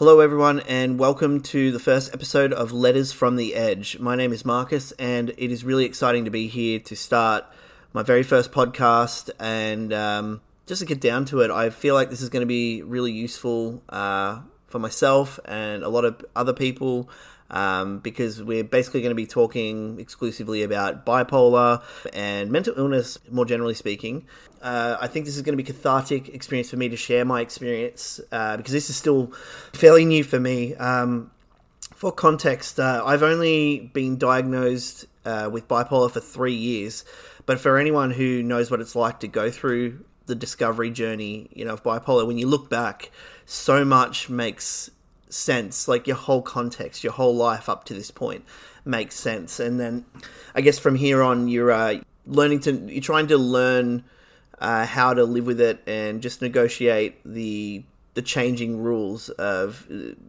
Hello, everyone, and welcome to the first episode of Letters from the Edge. My name is Marcus, and it is really exciting to be here to start my very first podcast. And um, just to get down to it, I feel like this is going to be really useful uh, for myself and a lot of other people. Um, because we're basically going to be talking exclusively about bipolar and mental illness, more generally speaking. Uh, I think this is going to be a cathartic experience for me to share my experience uh, because this is still fairly new for me. Um, for context, uh, I've only been diagnosed uh, with bipolar for three years, but for anyone who knows what it's like to go through the discovery journey, you know, of bipolar, when you look back, so much makes sense. Like your whole context, your whole life up to this point makes sense, and then I guess from here on, you're uh, learning to you're trying to learn uh, how to live with it and just negotiate the the changing rules of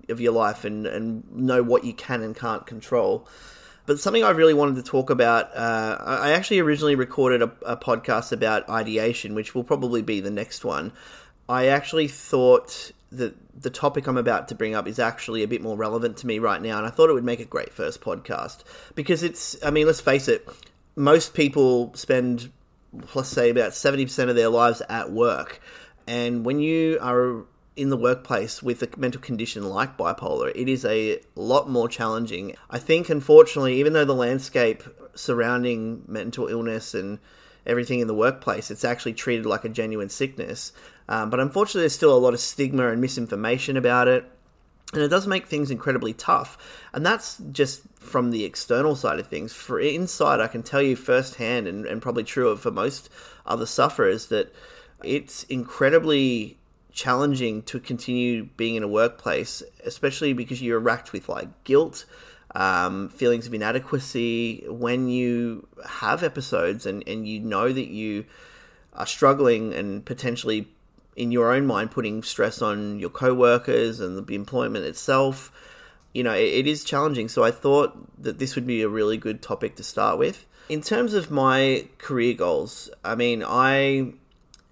of your life and and know what you can and can't control. But something I really wanted to talk about, uh, I actually originally recorded a, a podcast about ideation, which will probably be the next one. I actually thought that the topic I'm about to bring up is actually a bit more relevant to me right now, and I thought it would make a great first podcast because it's. I mean, let's face it, most people spend let's say about 70% of their lives at work. And when you are in the workplace with a mental condition like bipolar, it is a lot more challenging. I think, unfortunately, even though the landscape surrounding mental illness and everything in the workplace, it's actually treated like a genuine sickness. Um, but unfortunately, there's still a lot of stigma and misinformation about it. And it does make things incredibly tough. And that's just from the external side of things. For inside, I can tell you firsthand, and, and probably true for most other sufferers, that it's incredibly challenging to continue being in a workplace, especially because you're racked with like guilt, um, feelings of inadequacy when you have episodes and, and you know that you are struggling and potentially in your own mind putting stress on your co-workers and the employment itself you know it, it is challenging. So i thought that this would be a really good topic to start with. In terms of my career goals i mean i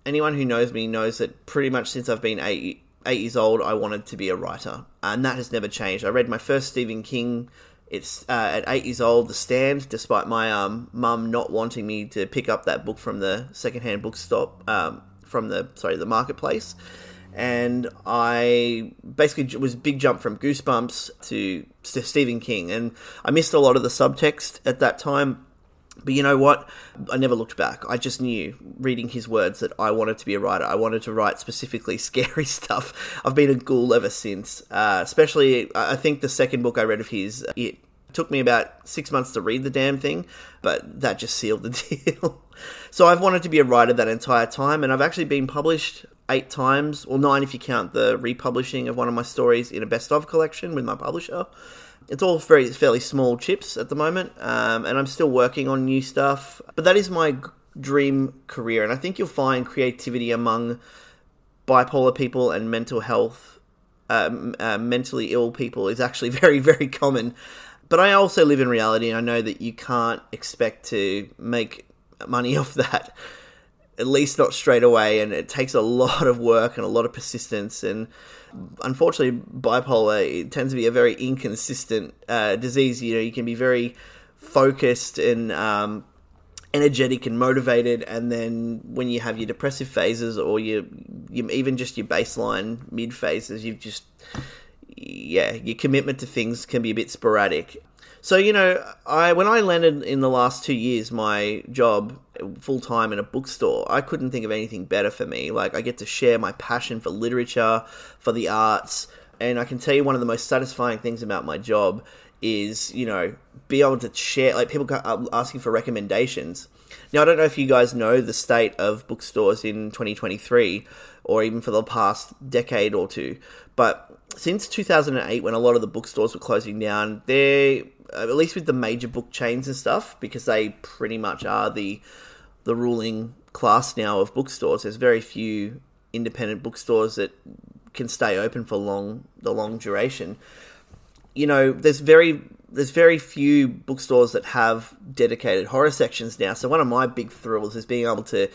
anyone who knows me knows that pretty much since i've been eight, eight years old i wanted to be a writer and that has never changed. I read my first stephen king it's uh, at eight years old, The Stand, despite my um, mum not wanting me to pick up that book from the secondhand bookstop, um, from the sorry the marketplace, and I basically was big jump from Goosebumps to, to Stephen King, and I missed a lot of the subtext at that time. But you know what? I never looked back. I just knew, reading his words, that I wanted to be a writer. I wanted to write specifically scary stuff. I've been a ghoul ever since. Uh, especially, I think the second book I read of his, it took me about six months to read the damn thing, but that just sealed the deal. so I've wanted to be a writer that entire time, and I've actually been published eight times, or nine if you count the republishing of one of my stories in a best of collection with my publisher. It's all very fairly small chips at the moment, um, and I'm still working on new stuff. But that is my dream career, and I think you'll find creativity among bipolar people and mental health, uh, uh, mentally ill people is actually very, very common. But I also live in reality, and I know that you can't expect to make money off that, at least not straight away. And it takes a lot of work and a lot of persistence. And unfortunately, bipolar tends to be a very inconsistent uh, disease. You know, you can be very focused and um, energetic and motivated, and then when you have your depressive phases or your, your even just your baseline mid phases, you've just yeah, your commitment to things can be a bit sporadic. So you know, I when I landed in the last two years my job full time in a bookstore, I couldn't think of anything better for me. Like I get to share my passion for literature, for the arts, and I can tell you one of the most satisfying things about my job is you know be able to share like people uh, asking for recommendations. Now I don't know if you guys know the state of bookstores in 2023 or even for the past decade or two, but since 2008, when a lot of the bookstores were closing down, they uh, at least with the major book chains and stuff, because they pretty much are the the ruling class now of bookstores. There's very few independent bookstores that can stay open for long the long duration. You know, there's very there's very few bookstores that have dedicated horror sections now. So one of my big thrills is being able to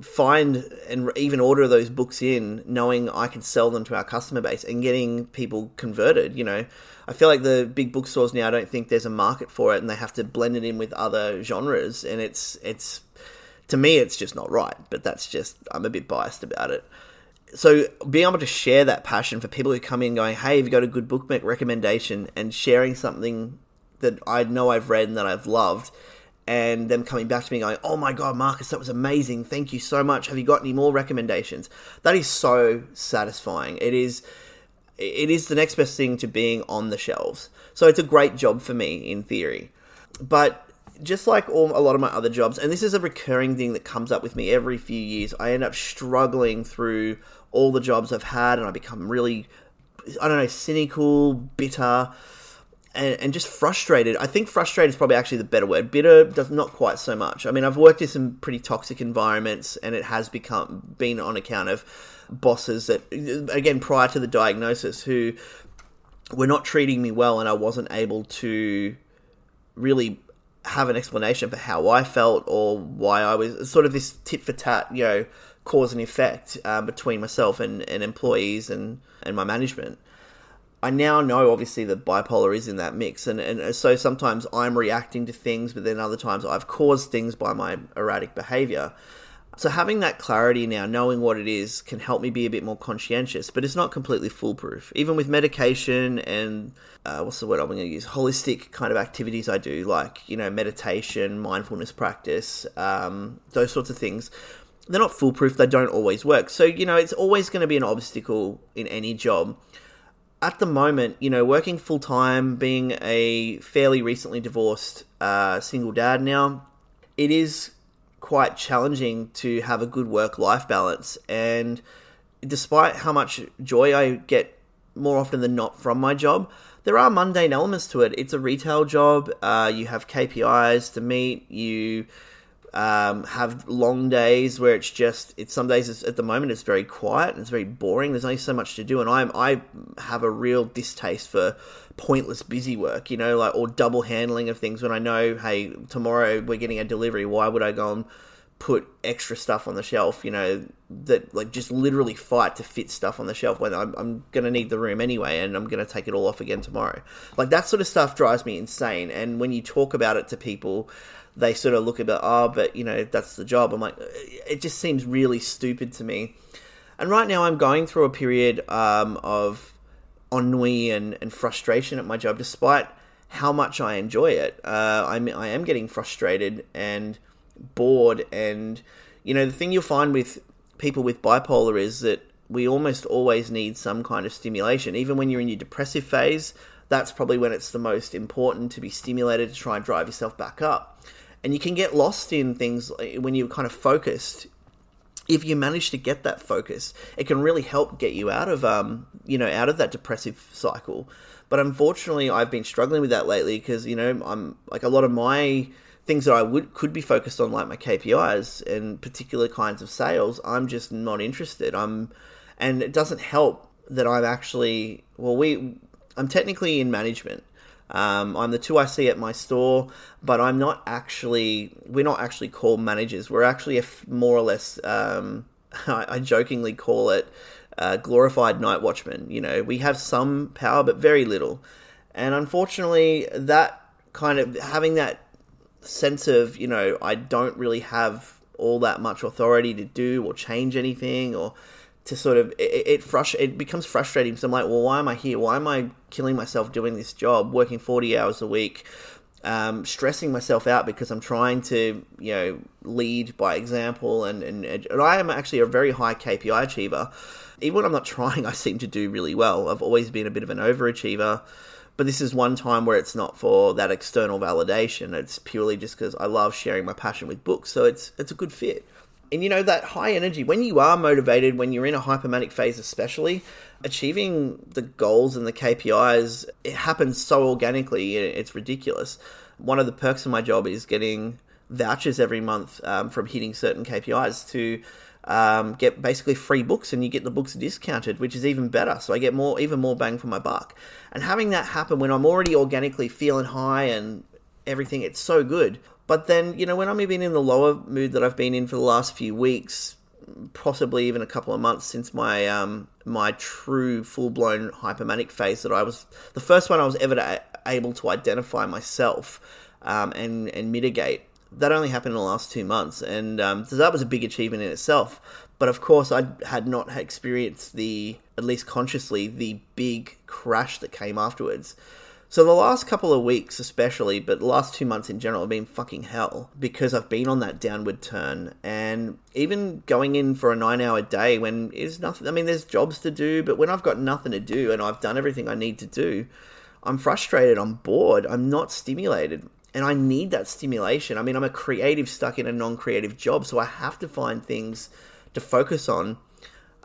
find and even order those books in knowing I can sell them to our customer base and getting people converted, you know. I feel like the big bookstores now I don't think there's a market for it and they have to blend it in with other genres and it's it's to me it's just not right, but that's just I'm a bit biased about it. So being able to share that passion for people who come in going, "Hey, have you got a good book recommendation?" and sharing something that I know I've read and that I've loved and them coming back to me going, "Oh my god, Marcus, that was amazing! Thank you so much. Have you got any more recommendations?" That is so satisfying. It is, it is the next best thing to being on the shelves. So it's a great job for me in theory, but just like all, a lot of my other jobs, and this is a recurring thing that comes up with me every few years, I end up struggling through all the jobs I've had, and I become really, I don't know, cynical, bitter and, and just frustrated. I think frustrated is probably actually the better word. Bitter does not quite so much. I mean, I've worked in some pretty toxic environments, and it has become been on account of bosses that, again, prior to the diagnosis, who were not treating me well, and I wasn't able to really have an explanation for how I felt or why I was sort of this tit for tat, you know, cause and effect um, between myself and, and employees and, and my management. I now know obviously that bipolar is in that mix, and, and so sometimes I'm reacting to things, but then other times I've caused things by my erratic behavior. So having that clarity now, knowing what it is, can help me be a bit more conscientious, but it's not completely foolproof. Even with medication and uh, what's the word I'm going to use? Holistic kind of activities I do, like you know meditation, mindfulness practice, um, those sorts of things. They're not foolproof. They don't always work. So you know it's always going to be an obstacle in any job at the moment, you know, working full time, being a fairly recently divorced uh, single dad now, it is quite challenging to have a good work life balance. And despite how much joy I get more often than not from my job, there are mundane elements to it. It's a retail job. Uh, you have KPIs to meet. You um, have long days where it's just it's some days it's, at the moment it's very quiet and it's very boring. There's only so much to do, and I I have a real distaste for pointless busy work, you know, like or double handling of things. When I know, hey, tomorrow we're getting a delivery, why would I go and put extra stuff on the shelf? You know, that like just literally fight to fit stuff on the shelf when I'm, I'm gonna need the room anyway, and I'm gonna take it all off again tomorrow. Like that sort of stuff drives me insane. And when you talk about it to people they sort of look it, oh, but you know, that's the job. I'm like, it just seems really stupid to me. And right now, I'm going through a period um, of ennui and, and frustration at my job, despite how much I enjoy it. Uh, I'm, I am getting frustrated and bored. And, you know, the thing you'll find with people with bipolar is that we almost always need some kind of stimulation. Even when you're in your depressive phase, that's probably when it's the most important to be stimulated to try and drive yourself back up and you can get lost in things when you're kind of focused if you manage to get that focus, it can really help get you out of um, you know, out of that depressive cycle. But unfortunately, I've been struggling with that lately because you know I'm like a lot of my things that I would could be focused on, like my KPIs and particular kinds of sales. I'm just not interested. I'm, and it doesn't help that I'm actually well, we I'm technically in management, um, I'm the 2IC at my store, but I'm not actually, we're not actually called managers. We're actually a f- more or less, um, I, I, jokingly call it uh, glorified night watchman. You know, we have some power, but very little. And unfortunately, that kind of having that sense of, you know, I don't really have all that much authority to do or change anything or to sort of it it, frust- it becomes frustrating. So I'm like, well, why am I here? Why am I killing myself doing this job, working 40 hours a week, um, stressing myself out because I'm trying to you know lead by example, and, and and I am actually a very high KPI achiever. Even when I'm not trying, I seem to do really well. I've always been a bit of an overachiever. But this is one time where it's not for that external validation. It's purely just because I love sharing my passion with books. So it's it's a good fit. And you know, that high energy, when you are motivated, when you're in a hypomanic phase, especially, achieving the goals and the KPIs, it happens so organically, it's ridiculous. One of the perks of my job is getting vouchers every month um, from hitting certain KPIs to um, get basically free books and you get the books discounted, which is even better. So I get more, even more bang for my buck. And having that happen when I'm already organically feeling high and everything, it's so good But then, you know, when I'm even in the lower mood that I've been in for the last few weeks, possibly even a couple of months since my um, my true full blown hypomanic phase that I was the first one I was ever able to identify myself um, and and mitigate. That only happened in the last two months, and um, so that was a big achievement in itself. But of course, I had not experienced the, at least consciously, the big crash that came afterwards. So the last couple of weeks, especially, but the last two months in general, have been fucking hell because I've been on that downward turn, and even going in for a nine-hour day when is nothing. I mean, there's jobs to do, but when I've got nothing to do and I've done everything I need to do, I'm frustrated. I'm bored. I'm not stimulated, and I need that stimulation. I mean, I'm a creative stuck in a non-creative job, so I have to find things to focus on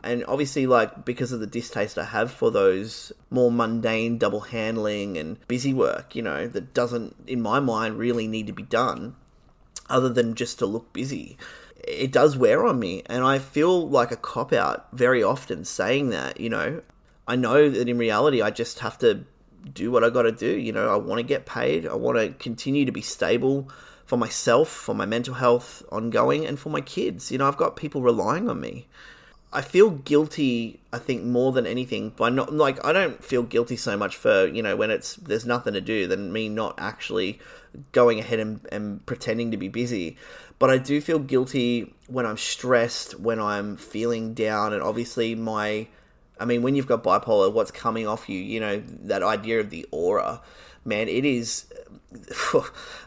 and obviously like because of the distaste i have for those more mundane double handling and busy work you know that doesn't in my mind really need to be done other than just to look busy it does wear on me. And i feel like a cop out very often saying that you know. I know that in reality i just have to do what i got to do you know. I want to get paid. I want to continue to be stable for myself for my mental health ongoing and for my kids. You know i've got people relying on me I feel guilty. I think more than anything by not like I don't feel guilty so much for you know when it's there's nothing to do than me not actually going ahead and, and pretending to be busy. But I do feel guilty when I'm stressed, when I'm feeling down, and obviously my, I mean, when you've got bipolar, what's coming off you, you know, that idea of the aura, man, it is.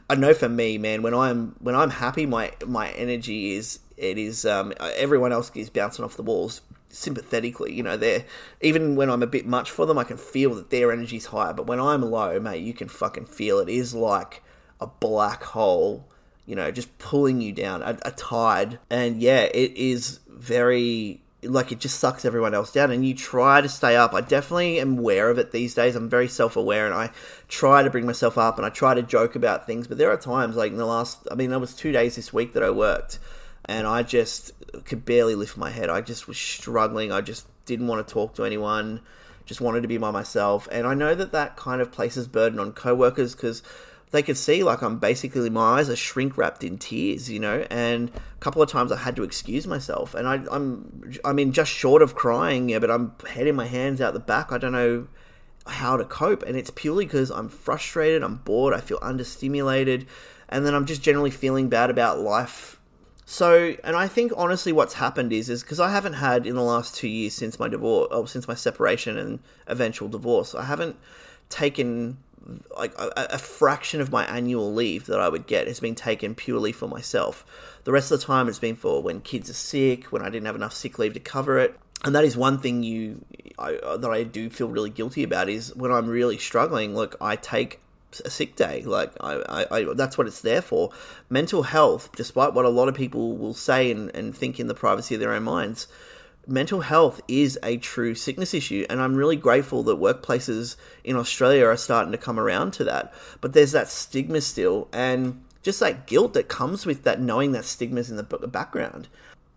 I know for me, man, when I'm when I'm happy, my my energy is it is um, everyone else is bouncing off the walls sympathetically. You know, they're even when I'm a bit much for them, I can feel that their energy's higher. But when I'm low, mate, you can fucking feel it. it is like a black hole. You know, just pulling you down, a, a tide, and yeah, it is very like it just sucks everyone else down and you try to stay up i definitely am aware of it these days i'm very self-aware and i try to bring myself up and i try to joke about things but there are times like in the last i mean there was two days this week that i worked and I just could barely lift my head. I just was struggling. I just didn't want to talk to anyone. Just wanted to be by myself. And I know that that kind of places burden on coworkers because they could see like I'm basically my eyes are shrink wrapped in tears, you know. And a couple of times I had to excuse myself, and I, I'm I mean just short of crying, yeah, but I'm heading my hands out the back. I don't know how to cope, and it's purely because I'm frustrated, I'm bored, I feel understimulated, and then I'm just generally feeling bad about life so, and I think honestly, what's happened is, is because I haven't had in the last two years since my divorce, or since my separation and eventual divorce, I haven't taken like a, a, fraction of my annual leave that I would get has been taken purely for myself. The rest of the time, it's been for when kids are sick, when I didn't have enough sick leave to cover it, and that is one thing you I, that I do feel really guilty about is when I'm really struggling. Look, I take a sick day. Like I, I, I, that's what it's there for. Mental health, despite what a lot of people will say and, and think in the privacy of their own minds, mental health is a true sickness issue, and I'm really grateful that workplaces in Australia are starting to come around to that. But there's that stigma still, and just that guilt that comes with that knowing that stigma's in the background.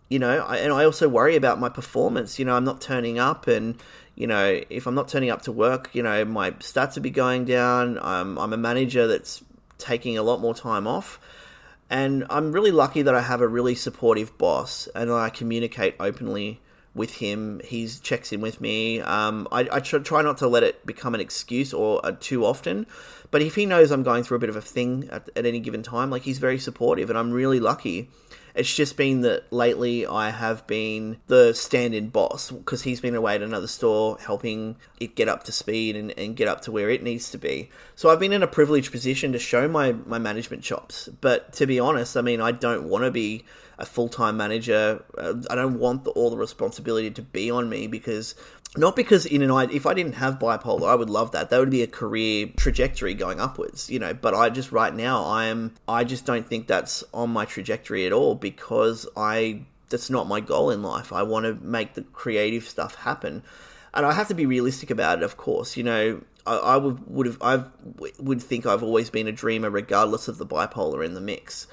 You know, I, and I also worry about my performance. You know, I'm not turning up, and you know, if I'm not turning up to work, you know, my stats would be going down. I'm, I'm a manager that's taking a lot more time off. And I'm really lucky that I have a really supportive boss and I communicate openly with him. He checks in with me. Um, I, I, try not to let it become an excuse or uh, too often. But if he knows I'm going through a bit of a thing at, at any given time, like he's very supportive, and I'm really lucky it's just been that lately I have been the stand in boss because he's been away at another store helping it get up to speed and, and get up to where it needs to be. So I've been in a privileged position to show my, my management chops. But to be honest, I mean, I don't want to be a full time manager. Uh, I don't want the, all the responsibility to be on me because not because in an if I didn't have bipolar, I would love that. That would be a career trajectory going upwards, you know. But I just right now I am I just don't think that's on my trajectory at all because I that's not my goal in life. I want to make the creative stuff happen, and I have to be realistic about it. Of course, you know. I, I would would have I would think I've always been a dreamer, regardless of the bipolar in the mix.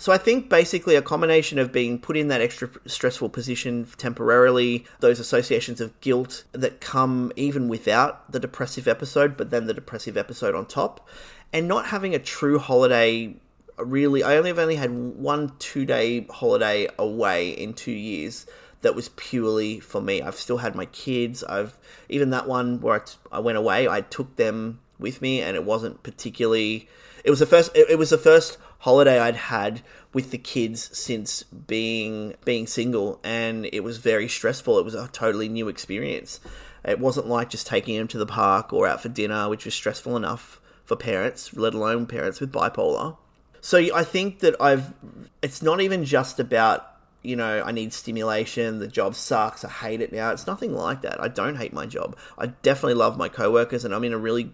So I think basically a combination of being put in that extra stressful position temporarily, those associations of guilt that come even without the depressive episode, but then the depressive episode on top, and not having a true holiday really, I only have only had one two day holiday away in two years that was purely for me. I've still had my kids. I've even that one where I, t- I went away. I took them with me, and it wasn't particularly. It was the first. It was the first holiday I'd had with the kids since being being single, and it was very stressful. It was a totally new experience. It wasn't like just taking them to the park or out for dinner, which was stressful enough for parents, let alone parents with bipolar. So I think that I've. It's not even just about you know, I need stimulation, the job sucks, I hate it now. It's nothing like that. I don't hate my job. I definitely love my coworkers and I'm in a really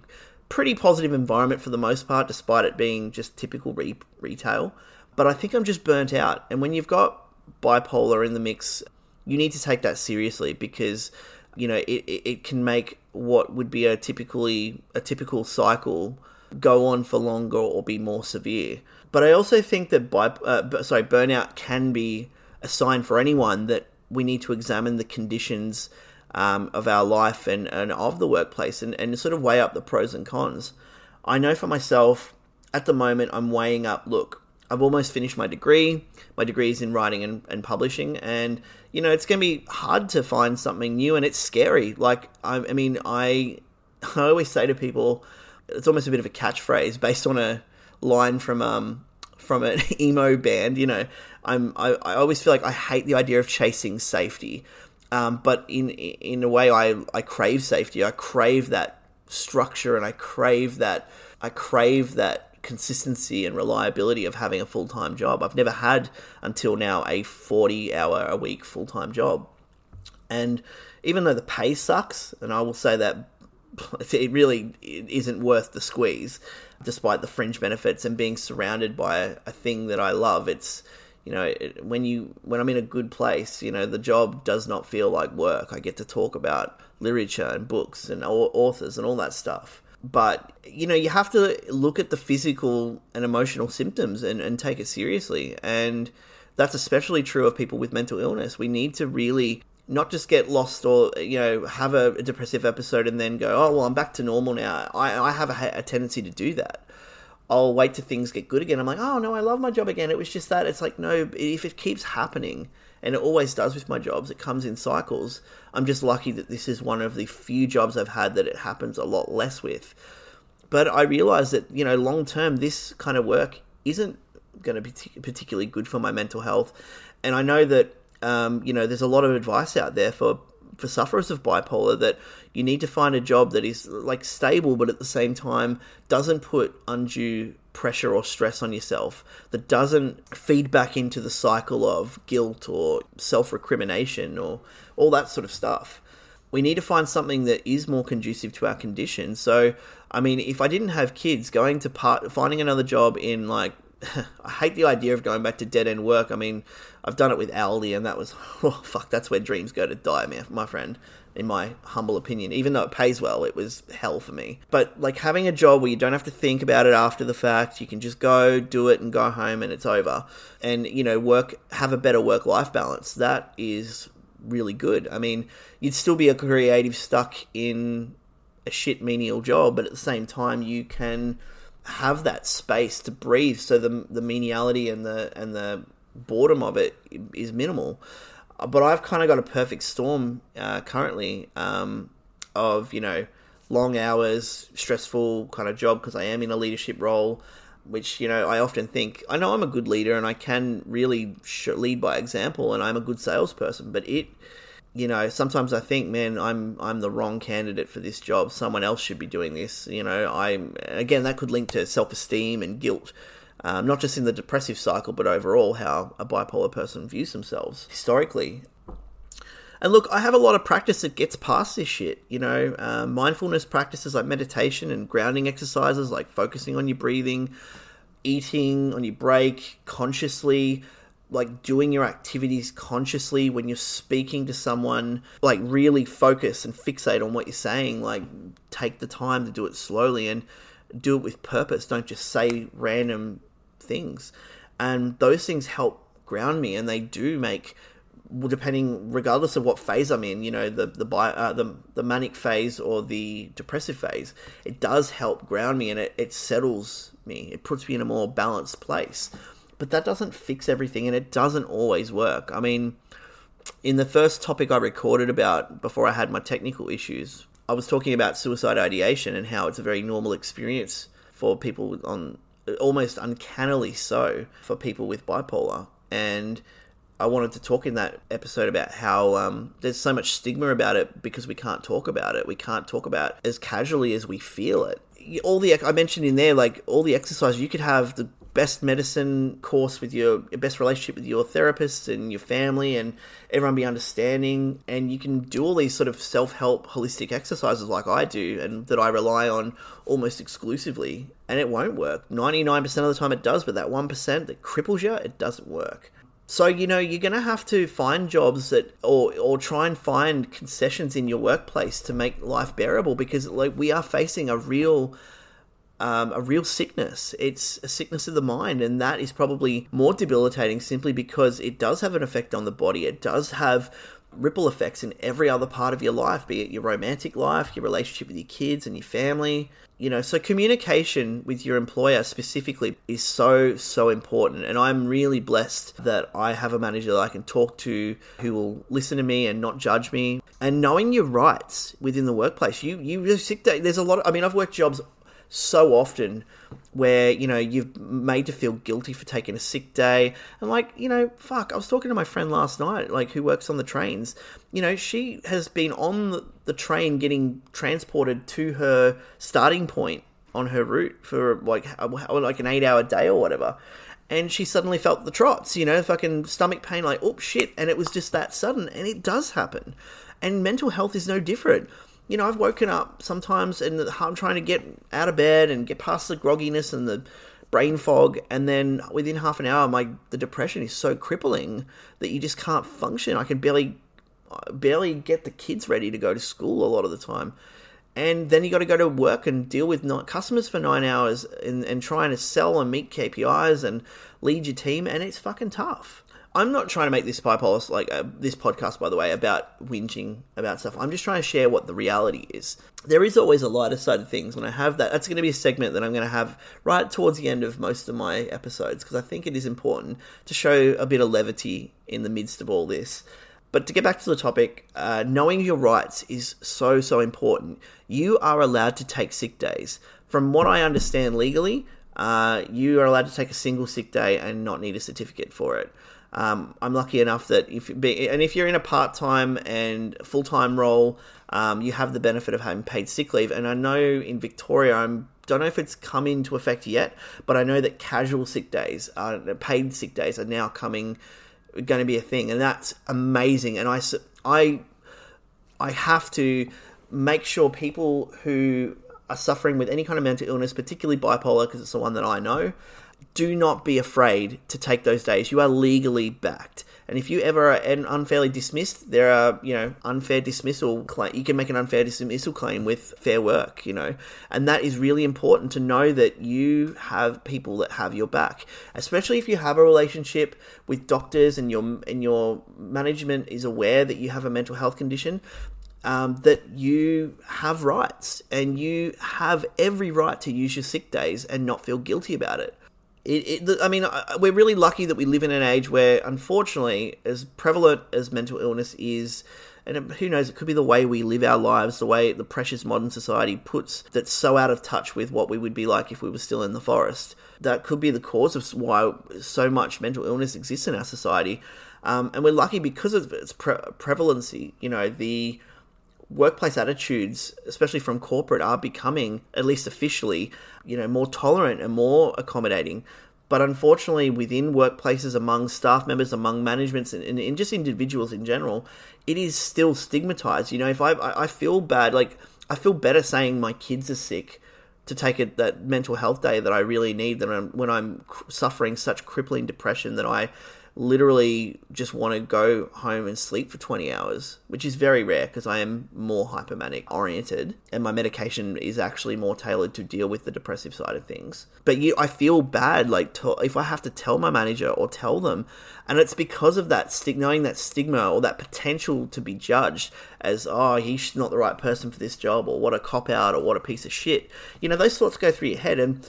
pretty positive environment for the most part, despite it being just typical re- retail. But I think I'm just burnt out. And when you've got bipolar in the mix, you need to take that seriously because, you know, it, it can make what would be a typically a typical cycle go on for longer or be more severe. But I also think that by uh, sorry burnout can be a sign for anyone that we need to examine the conditions um, of our life and, and of the workplace and, and sort of weigh up the pros and cons. I know for myself, at the moment, I'm weighing up look, I've almost finished my degree. My degree is in writing and, and publishing, and you know it's going to be hard to find something new, and it's scary. Like I, I mean, I I always say to people, it's almost a bit of a catchphrase based on a line from um from an emo band. You know, I'm I, I always feel like I hate the idea of chasing safety, um, but in in a way I I crave safety. I crave that structure, and I crave that I crave that consistency and reliability of having a full time job. I've never had until now a forty hour a week full time job, and even though the pay sucks, and I will say that it really isn't worth the squeeze, despite the fringe benefits and being surrounded by a, a thing that I love. It's you know it, when you when I'm in a good place, you know the job does not feel like work. I get to talk about literature and books and authors and all that stuff. But you know you have to look at the physical and emotional symptoms and, and take it seriously and that's especially true of people with mental illness. We need to really not just get lost or you know have a, depressive episode and then go oh well i'm back to normal now i, I have a, a, tendency to do that i'll wait till things get good again. I'm like oh no i love my job again. It was just that. It's like no if it keeps happening and it always does with my jobs it comes in cycles i'm just lucky that this is one of the few jobs i've had that it happens a lot less with. But i realize that you know long term this kind of work isn't going to be particularly good for my mental health. And i know that um, you know, there's a lot of advice out there for for sufferers of bipolar that you need to find a job that is like stable, but at the same time doesn't put undue pressure or stress on yourself, that doesn't feed back into the cycle of guilt or self recrimination or all that sort of stuff. We need to find something that is more conducive to our condition. So, I mean, if I didn't have kids, going to part, finding another job in like I hate the idea of going back to dead end work. I mean, I've done it with Aldi, and that was oh fuck. That's where dreams go to die, man, my friend. In my humble opinion, even though it pays well, it was hell for me. But like having a job where you don't have to think about it after the fact, you can just go do it and go home, and it's over. And you know, work have a better work life balance. That is really good. I mean, you'd still be a creative stuck in a shit menial job, but at the same time, you can have that space to breathe. So the the meniality and the and the boredom of it is minimal. But I've kind of got a perfect storm uh, currently um, of you know long hours, stressful kind of job because I am in a leadership role. Which you know, I often think I know I'm a good leader and I can really lead by example, and I'm a good salesperson. But it you know, sometimes I think, man, I'm I'm the wrong candidate for this job. Someone else should be doing this. You know, I again that could link to self esteem and guilt, um, not just in the depressive cycle, but overall how a bipolar person views themselves historically. And look, I have a lot of practice that gets past this shit. You know, uh, mindfulness practices like meditation and grounding exercises, like focusing on your breathing, eating on your break consciously like doing your activities consciously when you're speaking to someone like really focus and fixate on what you're saying like take the time to do it slowly and do it with purpose don't just say random things and those things help ground me and they do make depending, regardless of what phase I'm in, you know, the the uh, the, the manic phase or the depressive phase, it does help ground me and it, it settles me. It puts me in a more balanced place. But that doesn't fix everything, and it doesn't always work. I mean, in the first topic I recorded about before I had my technical issues, I was talking about suicide ideation and how it's a very normal experience for people on almost uncannily so for people with bipolar. And I wanted to talk in that episode about how um, there's so much stigma about it because we can't talk about it. We can't talk about as casually as we feel it. All the I mentioned in there, like all the exercise, you could have the best medicine course with your best relationship with your therapist and your family and everyone be understanding. And you can do all these sort of self-help holistic exercises like I do and that I rely on almost exclusively. And it won't work. 99% of the time it does but that 1% that cripples you it doesn't work. So you know you're going to have to find jobs that or or try and find concessions in your workplace to make life bearable because like we are facing a real um, a real sickness. It's a sickness of the mind, and that is probably more debilitating simply because it does have an effect on the body. It does have ripple effects in every other part of your life, be it your romantic life, your relationship with your kids and your family. You know, so communication with your employer specifically is so, so important. And I'm really blessed that I have a manager that I can talk to who will listen to me and not judge me. And knowing your rights within the workplace, you, you, sick there's a lot of, I mean, I've worked jobs so often where you know you've made to feel guilty for taking a sick day. And like you know fuck i was talking to my friend last night like who works on the trains. You know she has been on the train getting transported to her starting point on her route for like like an 8 hour day or whatever. And she suddenly felt the trots you know fucking stomach pain like oh shit. And it was just that sudden. And it does happen. And mental health is no different you know, I've woken up sometimes and I'm trying to get out of bed and get past the grogginess and the brain fog, and then within half an hour, my the depression is so crippling that you just can't function. I can barely barely get the kids ready to go to school a lot of the time. And then you got to go to work and deal with not customers for nine hours and, and trying to sell and meet KPIs and lead your team, and it's fucking tough. I'm not trying to make this bipolar like uh, this podcast, by the way, about whinging about stuff. I'm just trying to share what the reality is. There is always a lighter side of things, and I have that. That's going to be a segment that I'm going to have right towards the end of most of my episodes because I think it is important to show a bit of levity in the midst of all this. But to get back to the topic, uh, knowing your rights is so so important. You are allowed to take sick days. From what I understand legally, uh, you are allowed to take a single sick day and not need a certificate for it. Um, I'm lucky enough that if be, and if you're in a part time and full time role, um, you have the benefit of having paid sick leave. And I know in Victoria, I don't know if it's come into effect yet, but I know that casual sick days, uh, paid sick days, are now coming, going to be a thing, and that's amazing. And I, I, I have to make sure people who are suffering with any kind of mental illness, particularly bipolar, because it's the one that I know, do not be afraid to take those days. You are legally backed. And if you ever are unfairly dismissed, there are, you know, unfair dismissal claim. You can make an unfair dismissal claim with fair work, you know. And that is really important to know that you have people that have your back. Especially if you have a relationship with doctors and your and your management is aware that you have a mental health condition. Um, that you have rights and you have every right to use your sick days and not feel guilty about it it, it, I mean, we're really lucky that we live in an age where, unfortunately, as prevalent as mental illness is, and who knows, it could be the way we live our lives, the way the precious modern society puts that's so out of touch with what we would be like if we were still in the forest. That could be the cause of why so much mental illness exists in our society. Um, and we're lucky because of its pre- prevalency. You know, the workplace attitudes, especially from corporate, are becoming, at least officially, you know, more tolerant and more accommodating. But unfortunately, within workplaces, among staff members, among managements, and, and just individuals in general, it is still stigmatized. You know, if I, I feel bad, like I feel better saying my kids are sick to take it that mental health day that I really need than when I'm suffering such crippling depression that I literally just want to go home and sleep for 20 hours, which is very rare because I am more hypomanic oriented and my medication is actually more tailored to deal with the depressive side of things. But you, I feel bad like to, if I have to tell my manager or tell them, and it's because of that knowing that stigma or that potential to be judged as oh he's not the right person for this job or what a cop out or what a piece of shit. You know those thoughts go through your head and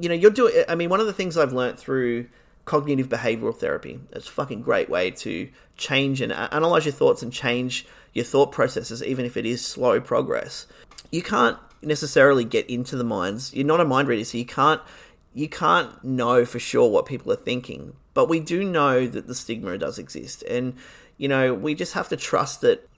you know you're doing. I mean one of the things I've learned through cognitive behavioral therapy. It's a fucking great way to change and analyze your thoughts and change your thought processes, even if it is slow progress. You can't necessarily get into the minds. You're not a mind reader, so you can't you can't know for sure what people are thinking. But we do know that the stigma does exist, and you know we just have to trust that.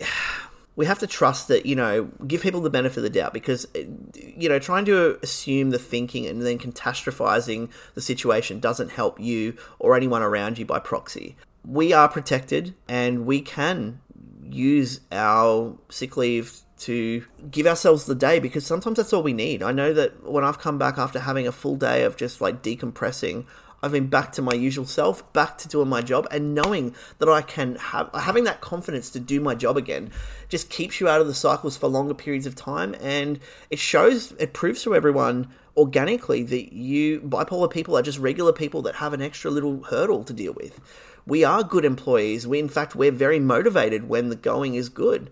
We have to trust that you know give people the benefit of the doubt because you know trying to assume the thinking and then catastrophizing the situation doesn't help you or anyone around you by proxy we are protected and we can use our sick leave to give ourselves the day because sometimes that's all we need. I know that when I've come back after having a full day of just like decompressing, I've been back to my usual self, back to doing my job, and knowing that I can have having that confidence to do my job again just keeps you out of the cycles for longer periods of time, and it shows, it proves to everyone organically that you bipolar people are just regular people that have an extra little hurdle to deal with. We are good employees. We, in fact, we're very motivated when the going is good.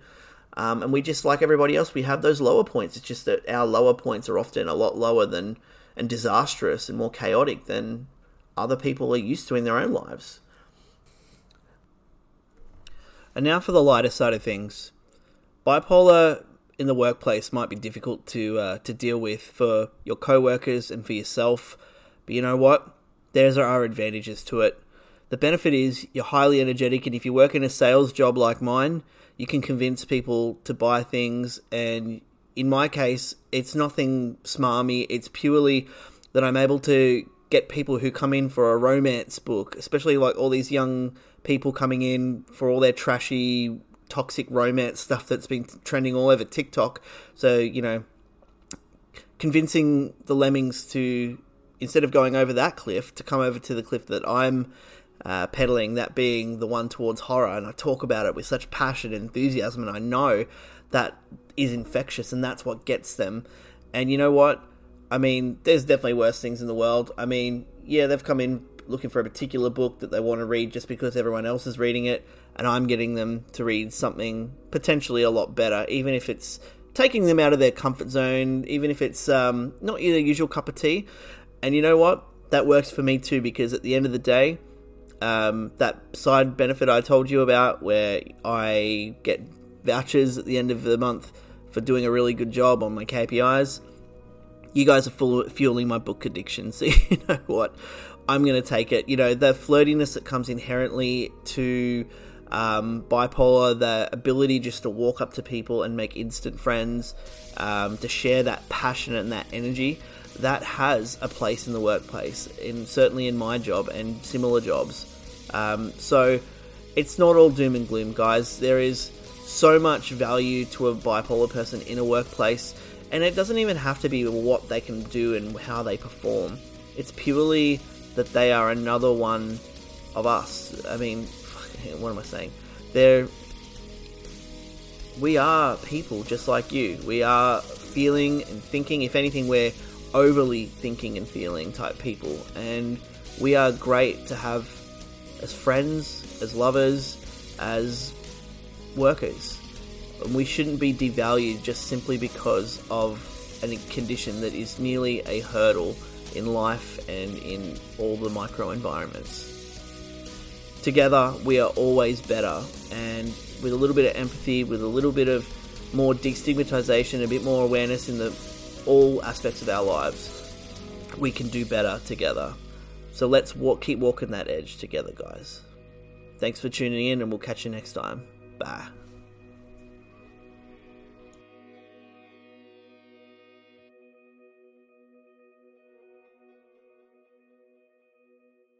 Um, and we just like everybody else, we have those lower points. It's just that our lower points are often a lot lower than and disastrous and more chaotic than other people are used to in their own lives. And now for the lighter side of things. Bipolar in the workplace might be difficult to uh, to deal with for your coworkers and for yourself, but you know what? There's our advantages to it. The benefit is you're highly energetic, and if you work in a sales job like mine, you can convince people to buy things. And in my case, it's nothing smarmy. It's purely that I'm able to get people who come in for a romance book, especially like all these young people coming in for all their trashy, toxic romance stuff that's been trending all over TikTok. So, you know, convincing the lemmings to, instead of going over that cliff, to come over to the cliff that I'm uh, peddling, that being the one towards horror. And I talk about it with such passion and enthusiasm, and I know that is infectious, and that's what gets them. And you know what? I mean, there's definitely worse things in the world. I mean, yeah, they've come in looking for a particular book that they want to read just because everyone else is reading it, and I'm getting them to read something potentially a lot better, even if it's taking them out of their comfort zone, even if it's um, not their usual cup of tea. And you know what? That works for me too, because at the end of the day, um, that side benefit I told you about, where I get vouchers at the end of the month for doing a really good job on my KPIs you guys are fueling my book addiction. So you know what? I'm going to take it. You know, the flirtiness that comes inherently to um, bipolar, the ability just to walk up to people and make instant friends, um, to share that passion and that energy, that has a place in the workplace, in certainly in my job and similar jobs. Um, so it's not all doom and gloom, guys. There is so much value to a bipolar person in a workplace and it doesn't even have to be what they can do and how they perform. It's purely that they are another one of us. I mean, what am I saying? They're we are people just like you. We are feeling and thinking. If anything, we're overly thinking and feeling type people, and we are great to have as friends, as lovers, as workers we shouldn't be devalued just simply because of a condition that is merely a hurdle in life and in all the micro environments. Together, we are always better, and with a little bit of empathy, with a little bit of more destigmatization, a bit more awareness in the all aspects of our lives, we can do better together. So let's walk, keep walking that edge together, guys. Thanks for tuning in, and we'll catch you next time. Bye.